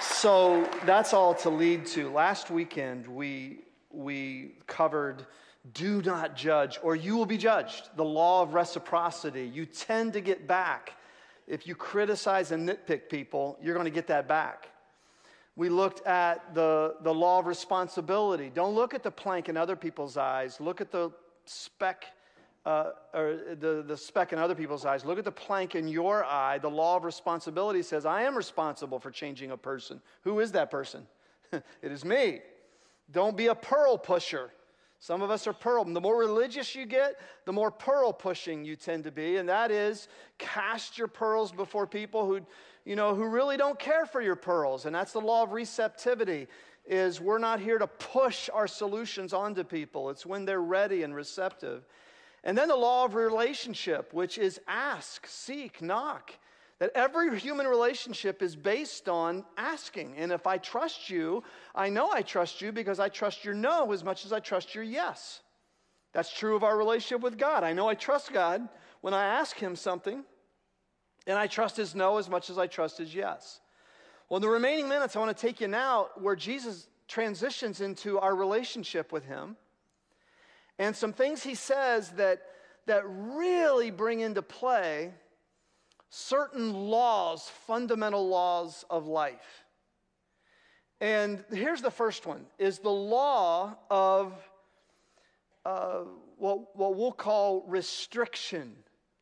So that's all to lead to. Last weekend, we, we covered do not judge, or you will be judged. The law of reciprocity. You tend to get back. If you criticize and nitpick people, you're going to get that back. We looked at the, the law of responsibility. Don't look at the plank in other people's eyes, look at the speck. Uh, or the, the speck in other people's eyes. Look at the plank in your eye. The law of responsibility says, I am responsible for changing a person. Who is that person? it is me. Don't be a pearl pusher. Some of us are pearl. The more religious you get, the more pearl pushing you tend to be. And that is cast your pearls before people who, you know, who really don't care for your pearls. And that's the law of receptivity is we're not here to push our solutions onto people. It's when they're ready and receptive. And then the law of relationship, which is ask, seek, knock. That every human relationship is based on asking. And if I trust you, I know I trust you because I trust your no as much as I trust your yes. That's true of our relationship with God. I know I trust God when I ask Him something, and I trust His no as much as I trust His yes. Well, in the remaining minutes, I want to take you now where Jesus transitions into our relationship with Him and some things He says that, that really bring into play certain laws, fundamental laws of life. And here's the first one is the law of uh, what, what we'll call restriction.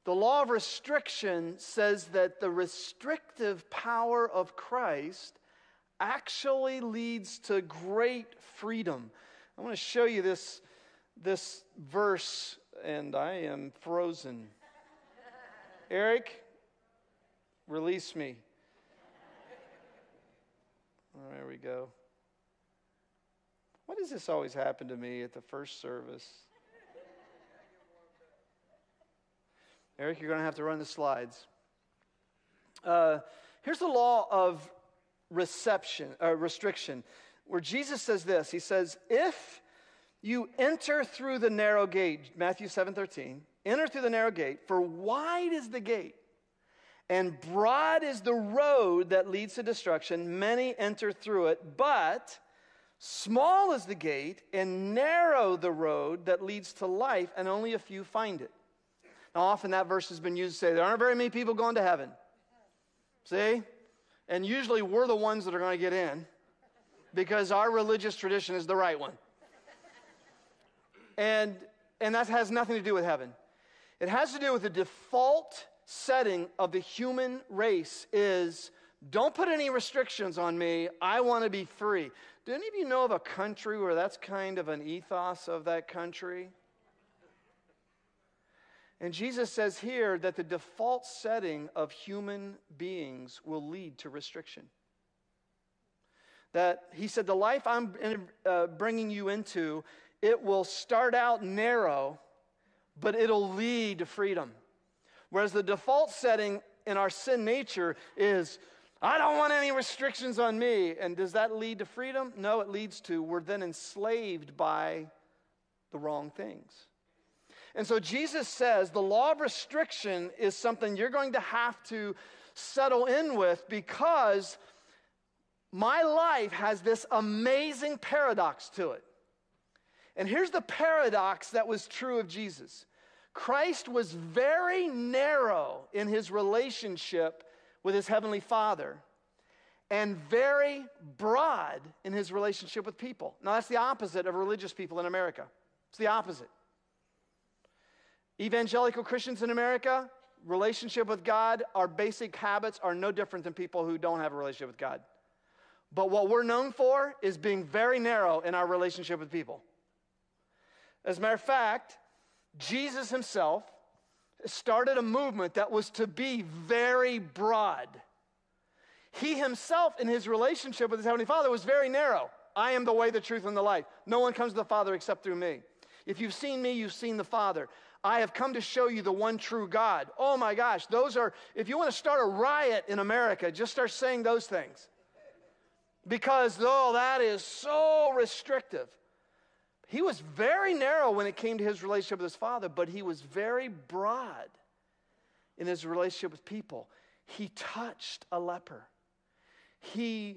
The law of restriction says that the restrictive power of Christ actually leads to great freedom. I want to show you this, this verse, and I am frozen. Eric, Release me. There we go. Why does this always happen to me at the first service? Eric, you're going to have to run the slides. Uh, here's the law of reception, uh, restriction, where Jesus says this. He says, "If you enter through the narrow gate, Matthew 7:13, enter through the narrow gate, for wide is the gate." And broad is the road that leads to destruction. Many enter through it, but small is the gate and narrow the road that leads to life, and only a few find it. Now, often that verse has been used to say there aren't very many people going to heaven. See? And usually we're the ones that are going to get in because our religious tradition is the right one. And, and that has nothing to do with heaven. It has to do with the default setting of the human race is don't put any restrictions on me. I want to be free. Do any of you know of a country where that's kind of an ethos of that country? And Jesus says here that the default setting of human beings will lead to restriction. That he said, the life I'm uh, bringing you into, it will start out narrow, but it'll lead to freedom. Whereas the default setting in our sin nature is, I don't want any restrictions on me. And does that lead to freedom? No, it leads to we're then enslaved by the wrong things. And so Jesus says the law of restriction is something you're going to have to settle in with because my life has this amazing paradox to it. And here's the paradox that was true of Jesus Christ was very narrow in his relationship with his heavenly Father and very broad in his relationship with people. Now, that's the opposite of religious people in America. It's the opposite. Evangelical Christians in America, relationship with God, our basic habits are no different than people who don't have a relationship with God. But what we're known for is being very narrow in our relationship with people. As a matter of fact, Jesus himself started a movement that was to be very broad. He himself, in his relationship with his Heavenly Father, was very narrow. I am the way, the truth, and the life. No one comes to the Father except through me. If you've seen me, you've seen the Father. I have come to show you the one true God. Oh my gosh, those are, if you want to start a riot in America, just start saying those things. Because, oh, that is so restrictive. He was very narrow when it came to his relationship with his father, but he was very broad in his relationship with people. He touched a leper. He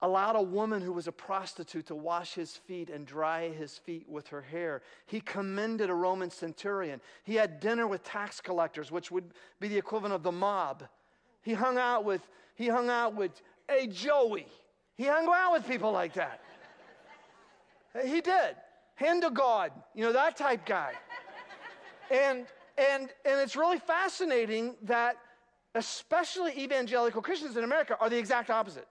allowed a woman who was a prostitute to wash his feet and dry his feet with her hair. He commended a Roman centurion. He had dinner with tax collectors, which would be the equivalent of the mob. He hung out with, he hung out with, a Joey. He hung out with people like that. He did. Hand to God, you know, that type guy. And, and, and it's really fascinating that especially evangelical Christians in America are the exact opposite.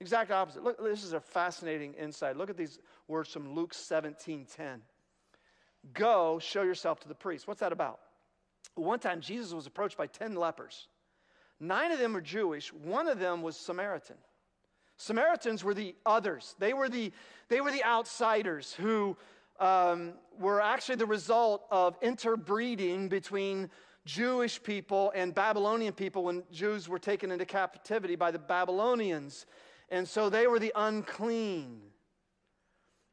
Exact opposite. Look, this is a fascinating insight. Look at these words from Luke 17 10. Go show yourself to the priest. What's that about? One time, Jesus was approached by 10 lepers. Nine of them were Jewish, one of them was Samaritan. Samaritans were the others, they were the, they were the outsiders who um, were actually the result of interbreeding between Jewish people and Babylonian people when Jews were taken into captivity by the Babylonians. And so they were the unclean.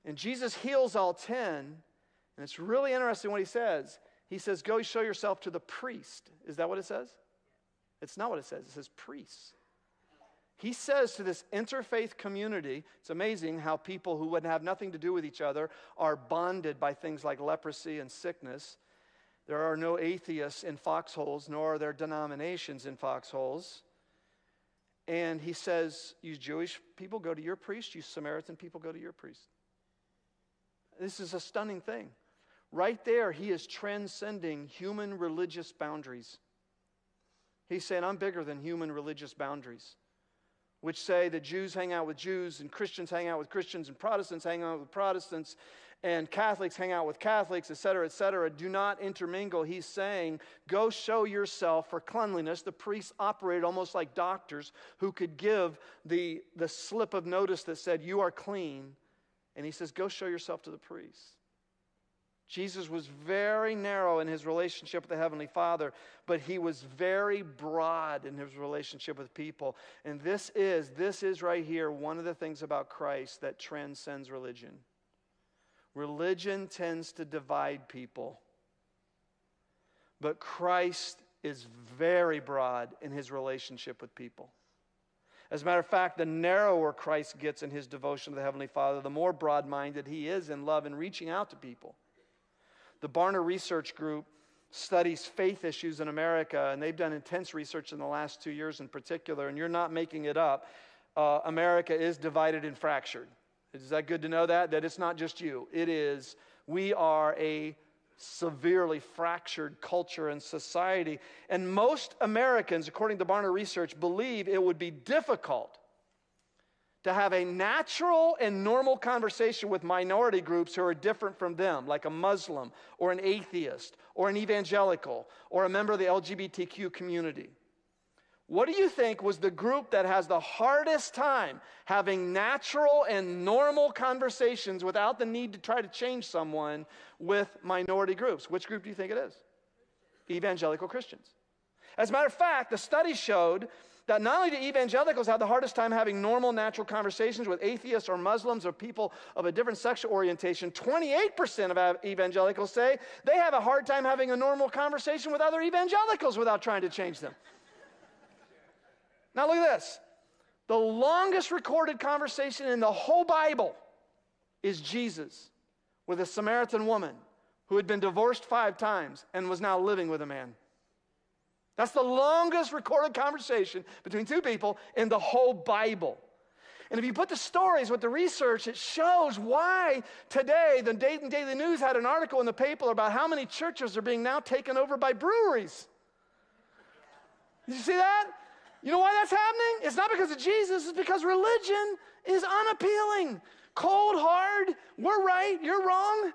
And Jesus heals all 10. And it's really interesting what he says. He says, Go show yourself to the priest. Is that what it says? It's not what it says. It says priests. He says to this interfaith community, it's amazing how people who would have nothing to do with each other are bonded by things like leprosy and sickness. There are no atheists in foxholes, nor are there denominations in foxholes. And he says, You Jewish people go to your priest, you Samaritan people go to your priest. This is a stunning thing. Right there, he is transcending human religious boundaries. He's saying, I'm bigger than human religious boundaries, which say that Jews hang out with Jews and Christians hang out with Christians and Protestants hang out with Protestants and Catholics hang out with Catholics, et cetera, et cetera, do not intermingle. He's saying, go show yourself for cleanliness. The priests operated almost like doctors who could give the, the slip of notice that said, you are clean. And he says, go show yourself to the priest. Jesus was very narrow in his relationship with the Heavenly Father, but he was very broad in his relationship with people. And this is, this is right here one of the things about Christ that transcends religion. Religion tends to divide people, but Christ is very broad in his relationship with people. As a matter of fact, the narrower Christ gets in his devotion to the Heavenly Father, the more broad minded he is in love and reaching out to people. The Barna Research Group studies faith issues in America, and they've done intense research in the last two years in particular, and you're not making it up. Uh, America is divided and fractured. Is that good to know that? That it's not just you. It is, we are a severely fractured culture and society. And most Americans, according to Barna Research, believe it would be difficult to have a natural and normal conversation with minority groups who are different from them, like a Muslim or an atheist or an evangelical or a member of the LGBTQ community. What do you think was the group that has the hardest time having natural and normal conversations without the need to try to change someone with minority groups? Which group do you think it is? Evangelical Christians. As a matter of fact, the study showed that not only do evangelicals have the hardest time having normal, natural conversations with atheists or Muslims or people of a different sexual orientation, 28% of evangelicals say they have a hard time having a normal conversation with other evangelicals without trying to change them. Now, look at this. The longest recorded conversation in the whole Bible is Jesus with a Samaritan woman who had been divorced five times and was now living with a man. That's the longest recorded conversation between two people in the whole Bible. And if you put the stories with the research, it shows why today the Dayton Daily News had an article in the paper about how many churches are being now taken over by breweries. Did you see that? You know why that's happening? It's not because of Jesus, it's because religion is unappealing. Cold, hard, we're right, you're wrong.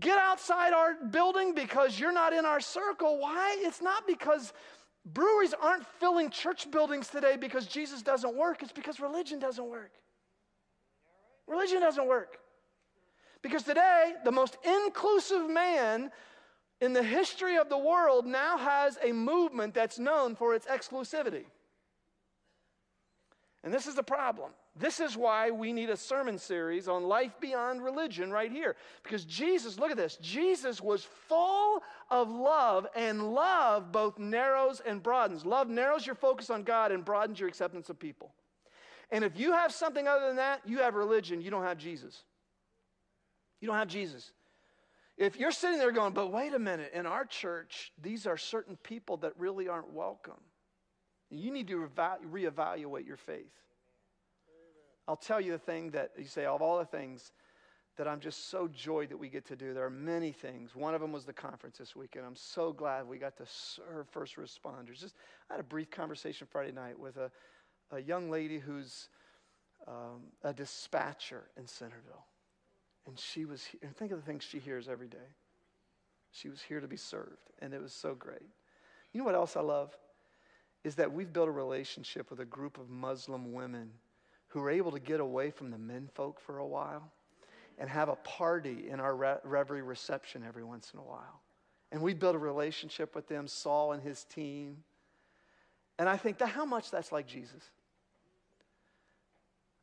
Get outside our building because you're not in our circle. Why? It's not because breweries aren't filling church buildings today because Jesus doesn't work, it's because religion doesn't work. Religion doesn't work. Because today, the most inclusive man in the history of the world now has a movement that's known for its exclusivity. And this is the problem. This is why we need a sermon series on life beyond religion right here. Because Jesus, look at this, Jesus was full of love, and love both narrows and broadens. Love narrows your focus on God and broadens your acceptance of people. And if you have something other than that, you have religion, you don't have Jesus. You don't have Jesus. If you're sitting there going, but wait a minute, in our church, these are certain people that really aren't welcome. You need to reevaluate your faith. I'll tell you the thing that you say, of all the things that I'm just so joyed that we get to do, there are many things. One of them was the conference this weekend. I'm so glad we got to serve first responders. Just, I had a brief conversation Friday night with a, a young lady who's um, a dispatcher in Centerville. And she was, and think of the things she hears every day. She was here to be served, and it was so great. You know what else I love? Is that we've built a relationship with a group of Muslim women who were able to get away from the men folk for a while and have a party in our re- reverie reception every once in a while. And we built a relationship with them, Saul and his team. And I think that how much that's like Jesus.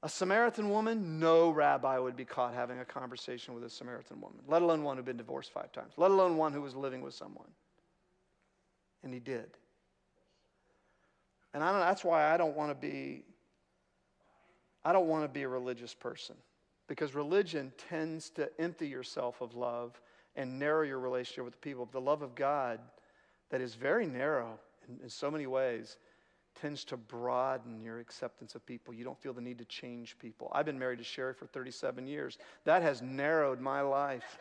A Samaritan woman, no rabbi would be caught having a conversation with a Samaritan woman, let alone one who'd been divorced five times, let alone one who was living with someone. And he did. And I don't, that's why I don't want to be I don't want to be a religious person because religion tends to empty yourself of love and narrow your relationship with the people. The love of God, that is very narrow in, in so many ways, tends to broaden your acceptance of people. You don't feel the need to change people. I've been married to Sherry for 37 years. That has narrowed my life.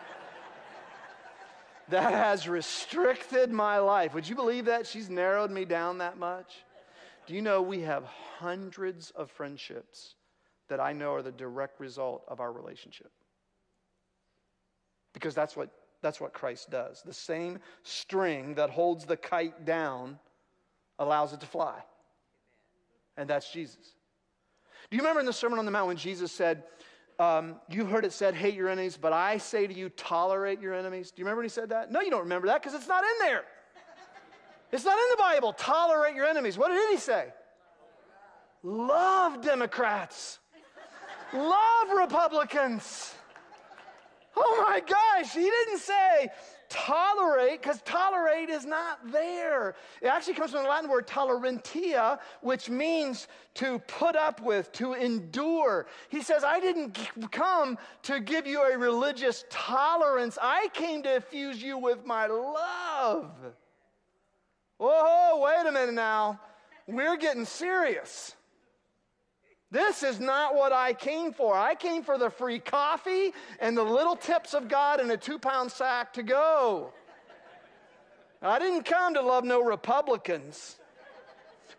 that has restricted my life. Would you believe that? She's narrowed me down that much. Do you know we have hundreds of friendships that I know are the direct result of our relationship? Because that's what, that's what Christ does. The same string that holds the kite down allows it to fly. And that's Jesus. Do you remember in the Sermon on the Mount when Jesus said, um, you heard it said, hate your enemies, but I say to you, tolerate your enemies? Do you remember when he said that? No, you don't remember that because it's not in there. It's not in the Bible. Tolerate your enemies. What did he say? Love Democrats. Love Republicans. Oh my gosh, he didn't say tolerate, because tolerate is not there. It actually comes from the Latin word tolerantia, which means to put up with, to endure. He says, I didn't come to give you a religious tolerance, I came to infuse you with my love. Whoa, wait a minute now. We're getting serious. This is not what I came for. I came for the free coffee and the little tips of God in a two pound sack to go. I didn't come to love no Republicans.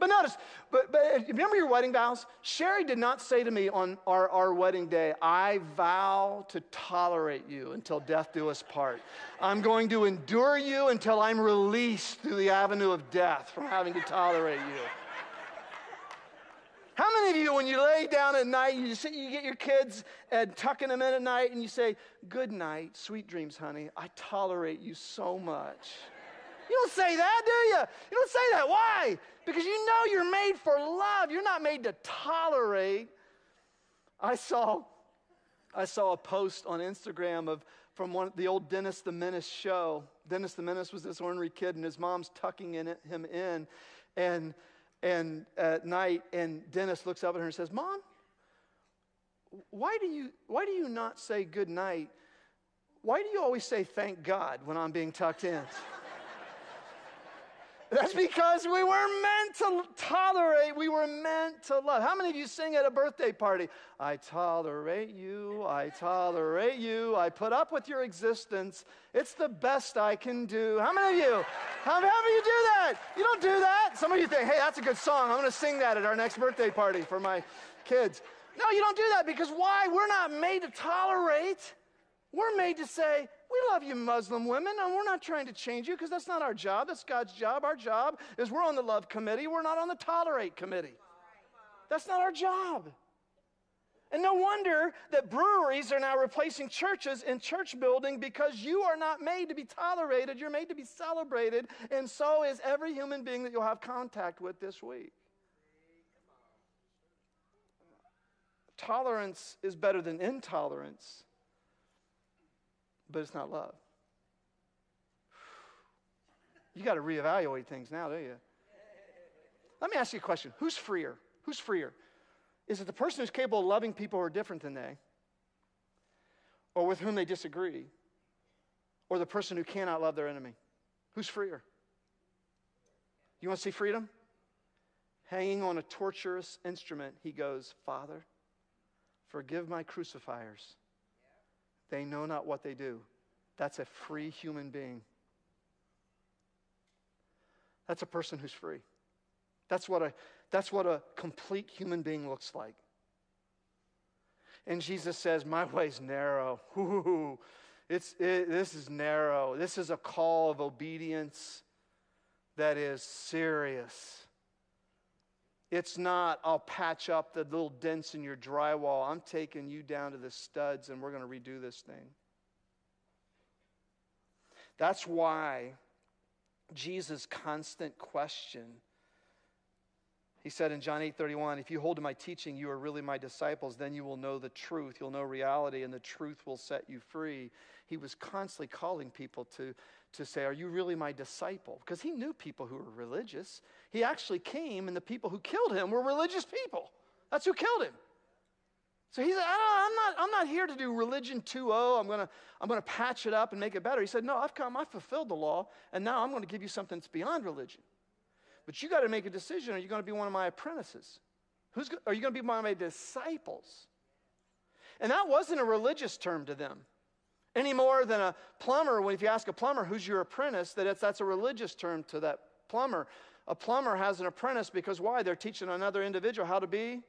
But notice, but, but remember your wedding vows? Sherry did not say to me on our, our wedding day, I vow to tolerate you until death do us part. I'm going to endure you until I'm released through the avenue of death from having to tolerate you. How many of you, when you lay down at night, you, sit, you get your kids and tucking them in at night and you say, Good night, sweet dreams, honey. I tolerate you so much. You don't say that, do you? You don't say that. Why? Because you know you're made for love. You're not made to tolerate. I saw, I saw a post on Instagram of from one the old Dennis the Menace show. Dennis the Menace was this ornery kid, and his mom's tucking in him in, and and at night, and Dennis looks up at her and says, Mom, why do you, why do you not say good night? Why do you always say thank God when I'm being tucked in? That's because we were meant to tolerate. We were meant to love. How many of you sing at a birthday party? I tolerate you. I tolerate you. I put up with your existence. It's the best I can do. How many of you? How many of you do that? You don't do that. Some of you think, hey, that's a good song. I'm going to sing that at our next birthday party for my kids. No, you don't do that because why? We're not made to tolerate. We're made to say, we love you, Muslim women, and we're not trying to change you because that's not our job. That's God's job. Our job is we're on the love committee, we're not on the tolerate committee. That's not our job. And no wonder that breweries are now replacing churches in church building because you are not made to be tolerated, you're made to be celebrated, and so is every human being that you'll have contact with this week. Tolerance is better than intolerance but it's not love. You got to reevaluate things now, do you? Let me ask you a question Who's freer? Who's freer? Is it the person who's capable of loving people who are different than they, or with whom they disagree, or the person who cannot love their enemy? Who's freer? You want to see freedom? Hanging on a torturous instrument, he goes, Father, forgive my crucifiers. They know not what they do. That's a free human being. That's a person who's free. That's what a, that's what a complete human being looks like. And Jesus says, My way's narrow. Ooh, it's, it, this is narrow. This is a call of obedience that is serious. It's not, I'll patch up the little dents in your drywall. I'm taking you down to the studs and we're going to redo this thing. That's why Jesus' constant question. He said in John 8 31, if you hold to my teaching, you are really my disciples, then you will know the truth. You'll know reality, and the truth will set you free. He was constantly calling people to, to say, Are you really my disciple? Because he knew people who were religious. He actually came, and the people who killed him were religious people. That's who killed him. So he said, I'm not, I'm not here to do religion 2.0. I'm going to I'm going to patch it up and make it better. He said, No, I've come, I've fulfilled the law, and now I'm going to give you something that's beyond religion. But you got to make a decision. Are you going to be one of my apprentices? Who's, are you going to be one of my disciples? And that wasn't a religious term to them. Any more than a plumber, when if you ask a plumber who's your apprentice, that that's a religious term to that plumber. A plumber has an apprentice because why? They're teaching another individual how to be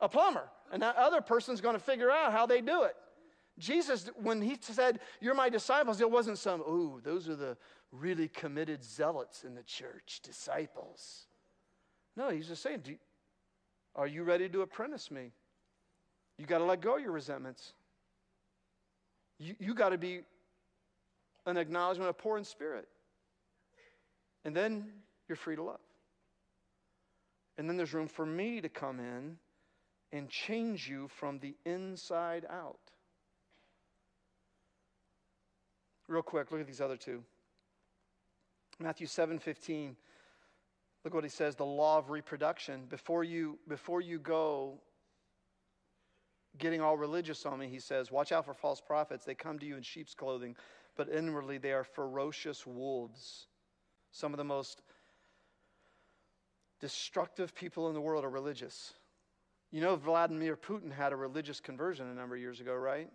a plumber. And that other person's going to figure out how they do it. Jesus, when he said, You're my disciples, it wasn't some, ooh, those are the really committed zealots in the church, disciples. No, he's just saying, Are you ready to apprentice me? You got to let go of your resentments. You, you got to be an acknowledgement of poor in spirit. And then you're free to love. And then there's room for me to come in and change you from the inside out. Real quick, look at these other two. Matthew 7 15. Look what he says the law of reproduction. Before you, before you go getting all religious on me, he says, Watch out for false prophets. They come to you in sheep's clothing, but inwardly they are ferocious wolves. Some of the most destructive people in the world are religious. You know, Vladimir Putin had a religious conversion a number of years ago, right?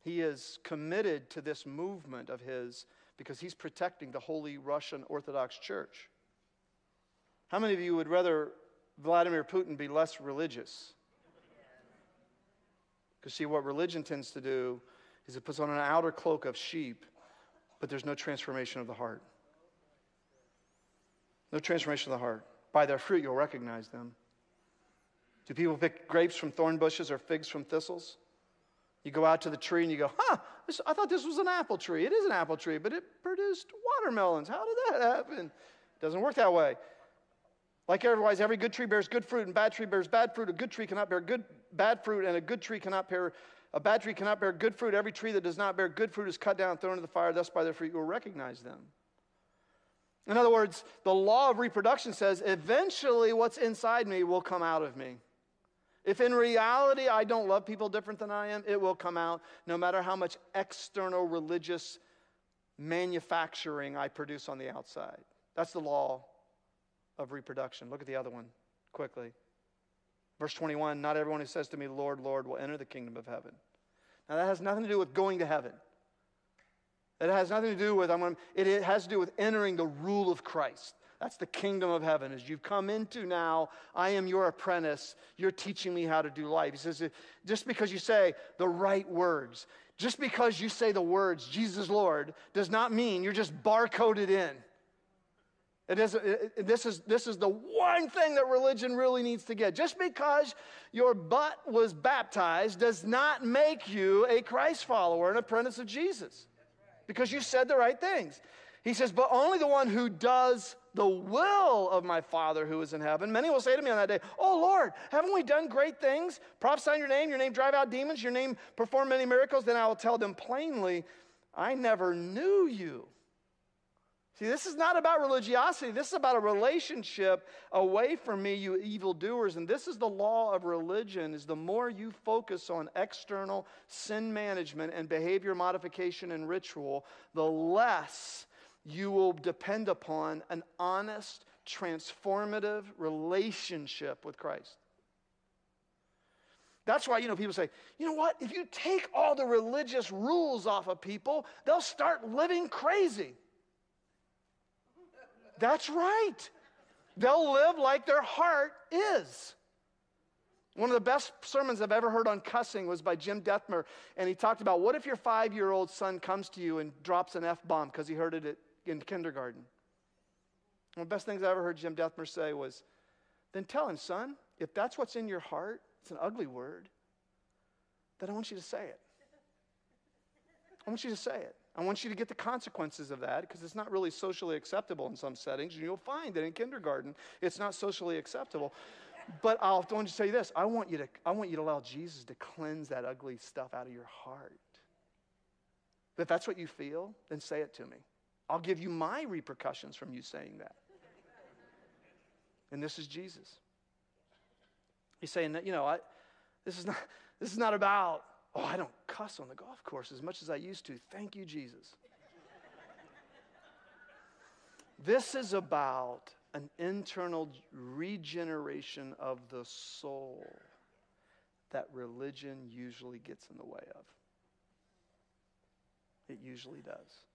He is committed to this movement of his because he's protecting the Holy Russian Orthodox Church. How many of you would rather Vladimir Putin be less religious? Because, see, what religion tends to do is it puts on an outer cloak of sheep, but there's no transformation of the heart. No transformation of the heart. By their fruit, you'll recognize them. Do people pick grapes from thorn bushes or figs from thistles? You go out to the tree and you go, huh, this, I thought this was an apple tree. It is an apple tree, but it produced watermelons. How did that happen? It doesn't work that way. Like otherwise, every good tree bears good fruit, and bad tree bears bad fruit. A good tree cannot bear good bad fruit, and a good tree cannot bear a bad tree cannot bear good fruit. Every tree that does not bear good fruit is cut down, and thrown into the fire. Thus, by their fruit, you will recognize them. In other words, the law of reproduction says eventually what's inside me will come out of me. If in reality I don't love people different than I am, it will come out no matter how much external religious manufacturing I produce on the outside. That's the law of reproduction. Look at the other one quickly. Verse 21 Not everyone who says to me, Lord, Lord, will enter the kingdom of heaven. Now, that has nothing to do with going to heaven. It has nothing to do with, I'm to, it has to do with entering the rule of Christ. That's the kingdom of heaven. As you've come into now, I am your apprentice. You're teaching me how to do life. He says, just because you say the right words, just because you say the words, Jesus Lord, does not mean you're just barcoded in. It is, it, this, is, this is the one thing that religion really needs to get. Just because your butt was baptized does not make you a Christ follower, an apprentice of Jesus, because you said the right things. He says, but only the one who does the will of my Father who is in heaven. Many will say to me on that day, Oh Lord, haven't we done great things? Prophesy in your name, your name drive out demons, your name perform many miracles. Then I will tell them plainly, I never knew you. See, this is not about religiosity. This is about a relationship away from me, you evildoers. And this is the law of religion is the more you focus on external sin management and behavior modification and ritual, the less you will depend upon an honest, transformative relationship with Christ. That's why, you know, people say, you know what? If you take all the religious rules off of people, they'll start living crazy. That's right. They'll live like their heart is. One of the best sermons I've ever heard on cussing was by Jim Dethmer, and he talked about what if your five year old son comes to you and drops an F bomb because he heard it at, in kindergarten? One of the best things I ever heard Jim Dethmer say was, then tell him, son, if that's what's in your heart, it's an ugly word, then I want you to say it. I want you to say it. I want you to get the consequences of that because it's not really socially acceptable in some settings. And you'll find that in kindergarten, it's not socially acceptable. But I'll, I want to say this I want, you to, I want you to allow Jesus to cleanse that ugly stuff out of your heart. If that's what you feel, then say it to me. I'll give you my repercussions from you saying that. And this is Jesus. He's saying that, you know, I, this, is not, this is not about Oh, I don't cuss on the golf course as much as I used to. Thank you, Jesus. this is about an internal regeneration of the soul that religion usually gets in the way of. It usually does.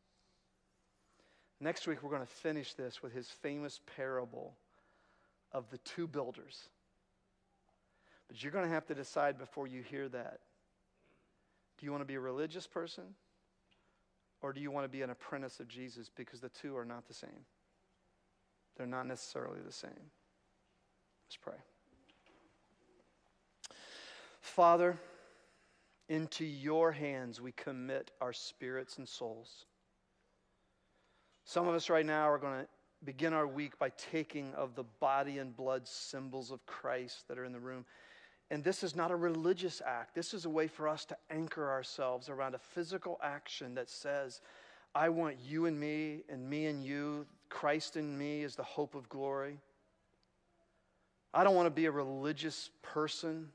Next week, we're going to finish this with his famous parable of the two builders. But you're going to have to decide before you hear that do you want to be a religious person? Or do you want to be an apprentice of Jesus? Because the two are not the same. They're not necessarily the same. Let's pray. Father, into your hands we commit our spirits and souls. Some of us right now are going to begin our week by taking of the body and blood symbols of Christ that are in the room and this is not a religious act. This is a way for us to anchor ourselves around a physical action that says, I want you and me, and me and you. Christ in me is the hope of glory. I don't want to be a religious person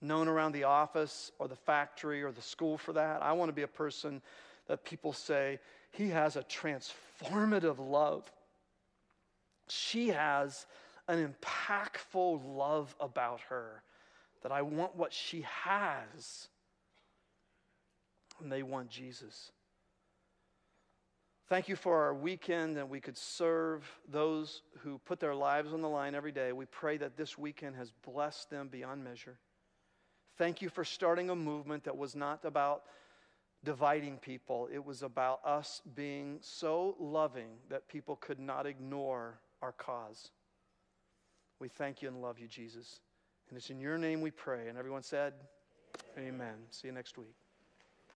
known around the office or the factory or the school for that. I want to be a person that people say, he has a transformative love. She has an impactful love about her that I want what she has. And they want Jesus. Thank you for our weekend and we could serve those who put their lives on the line every day. We pray that this weekend has blessed them beyond measure. Thank you for starting a movement that was not about dividing people, it was about us being so loving that people could not ignore our cause. We thank you and love you, Jesus. And it's in your name we pray. And everyone said, Amen. Amen. See you next week.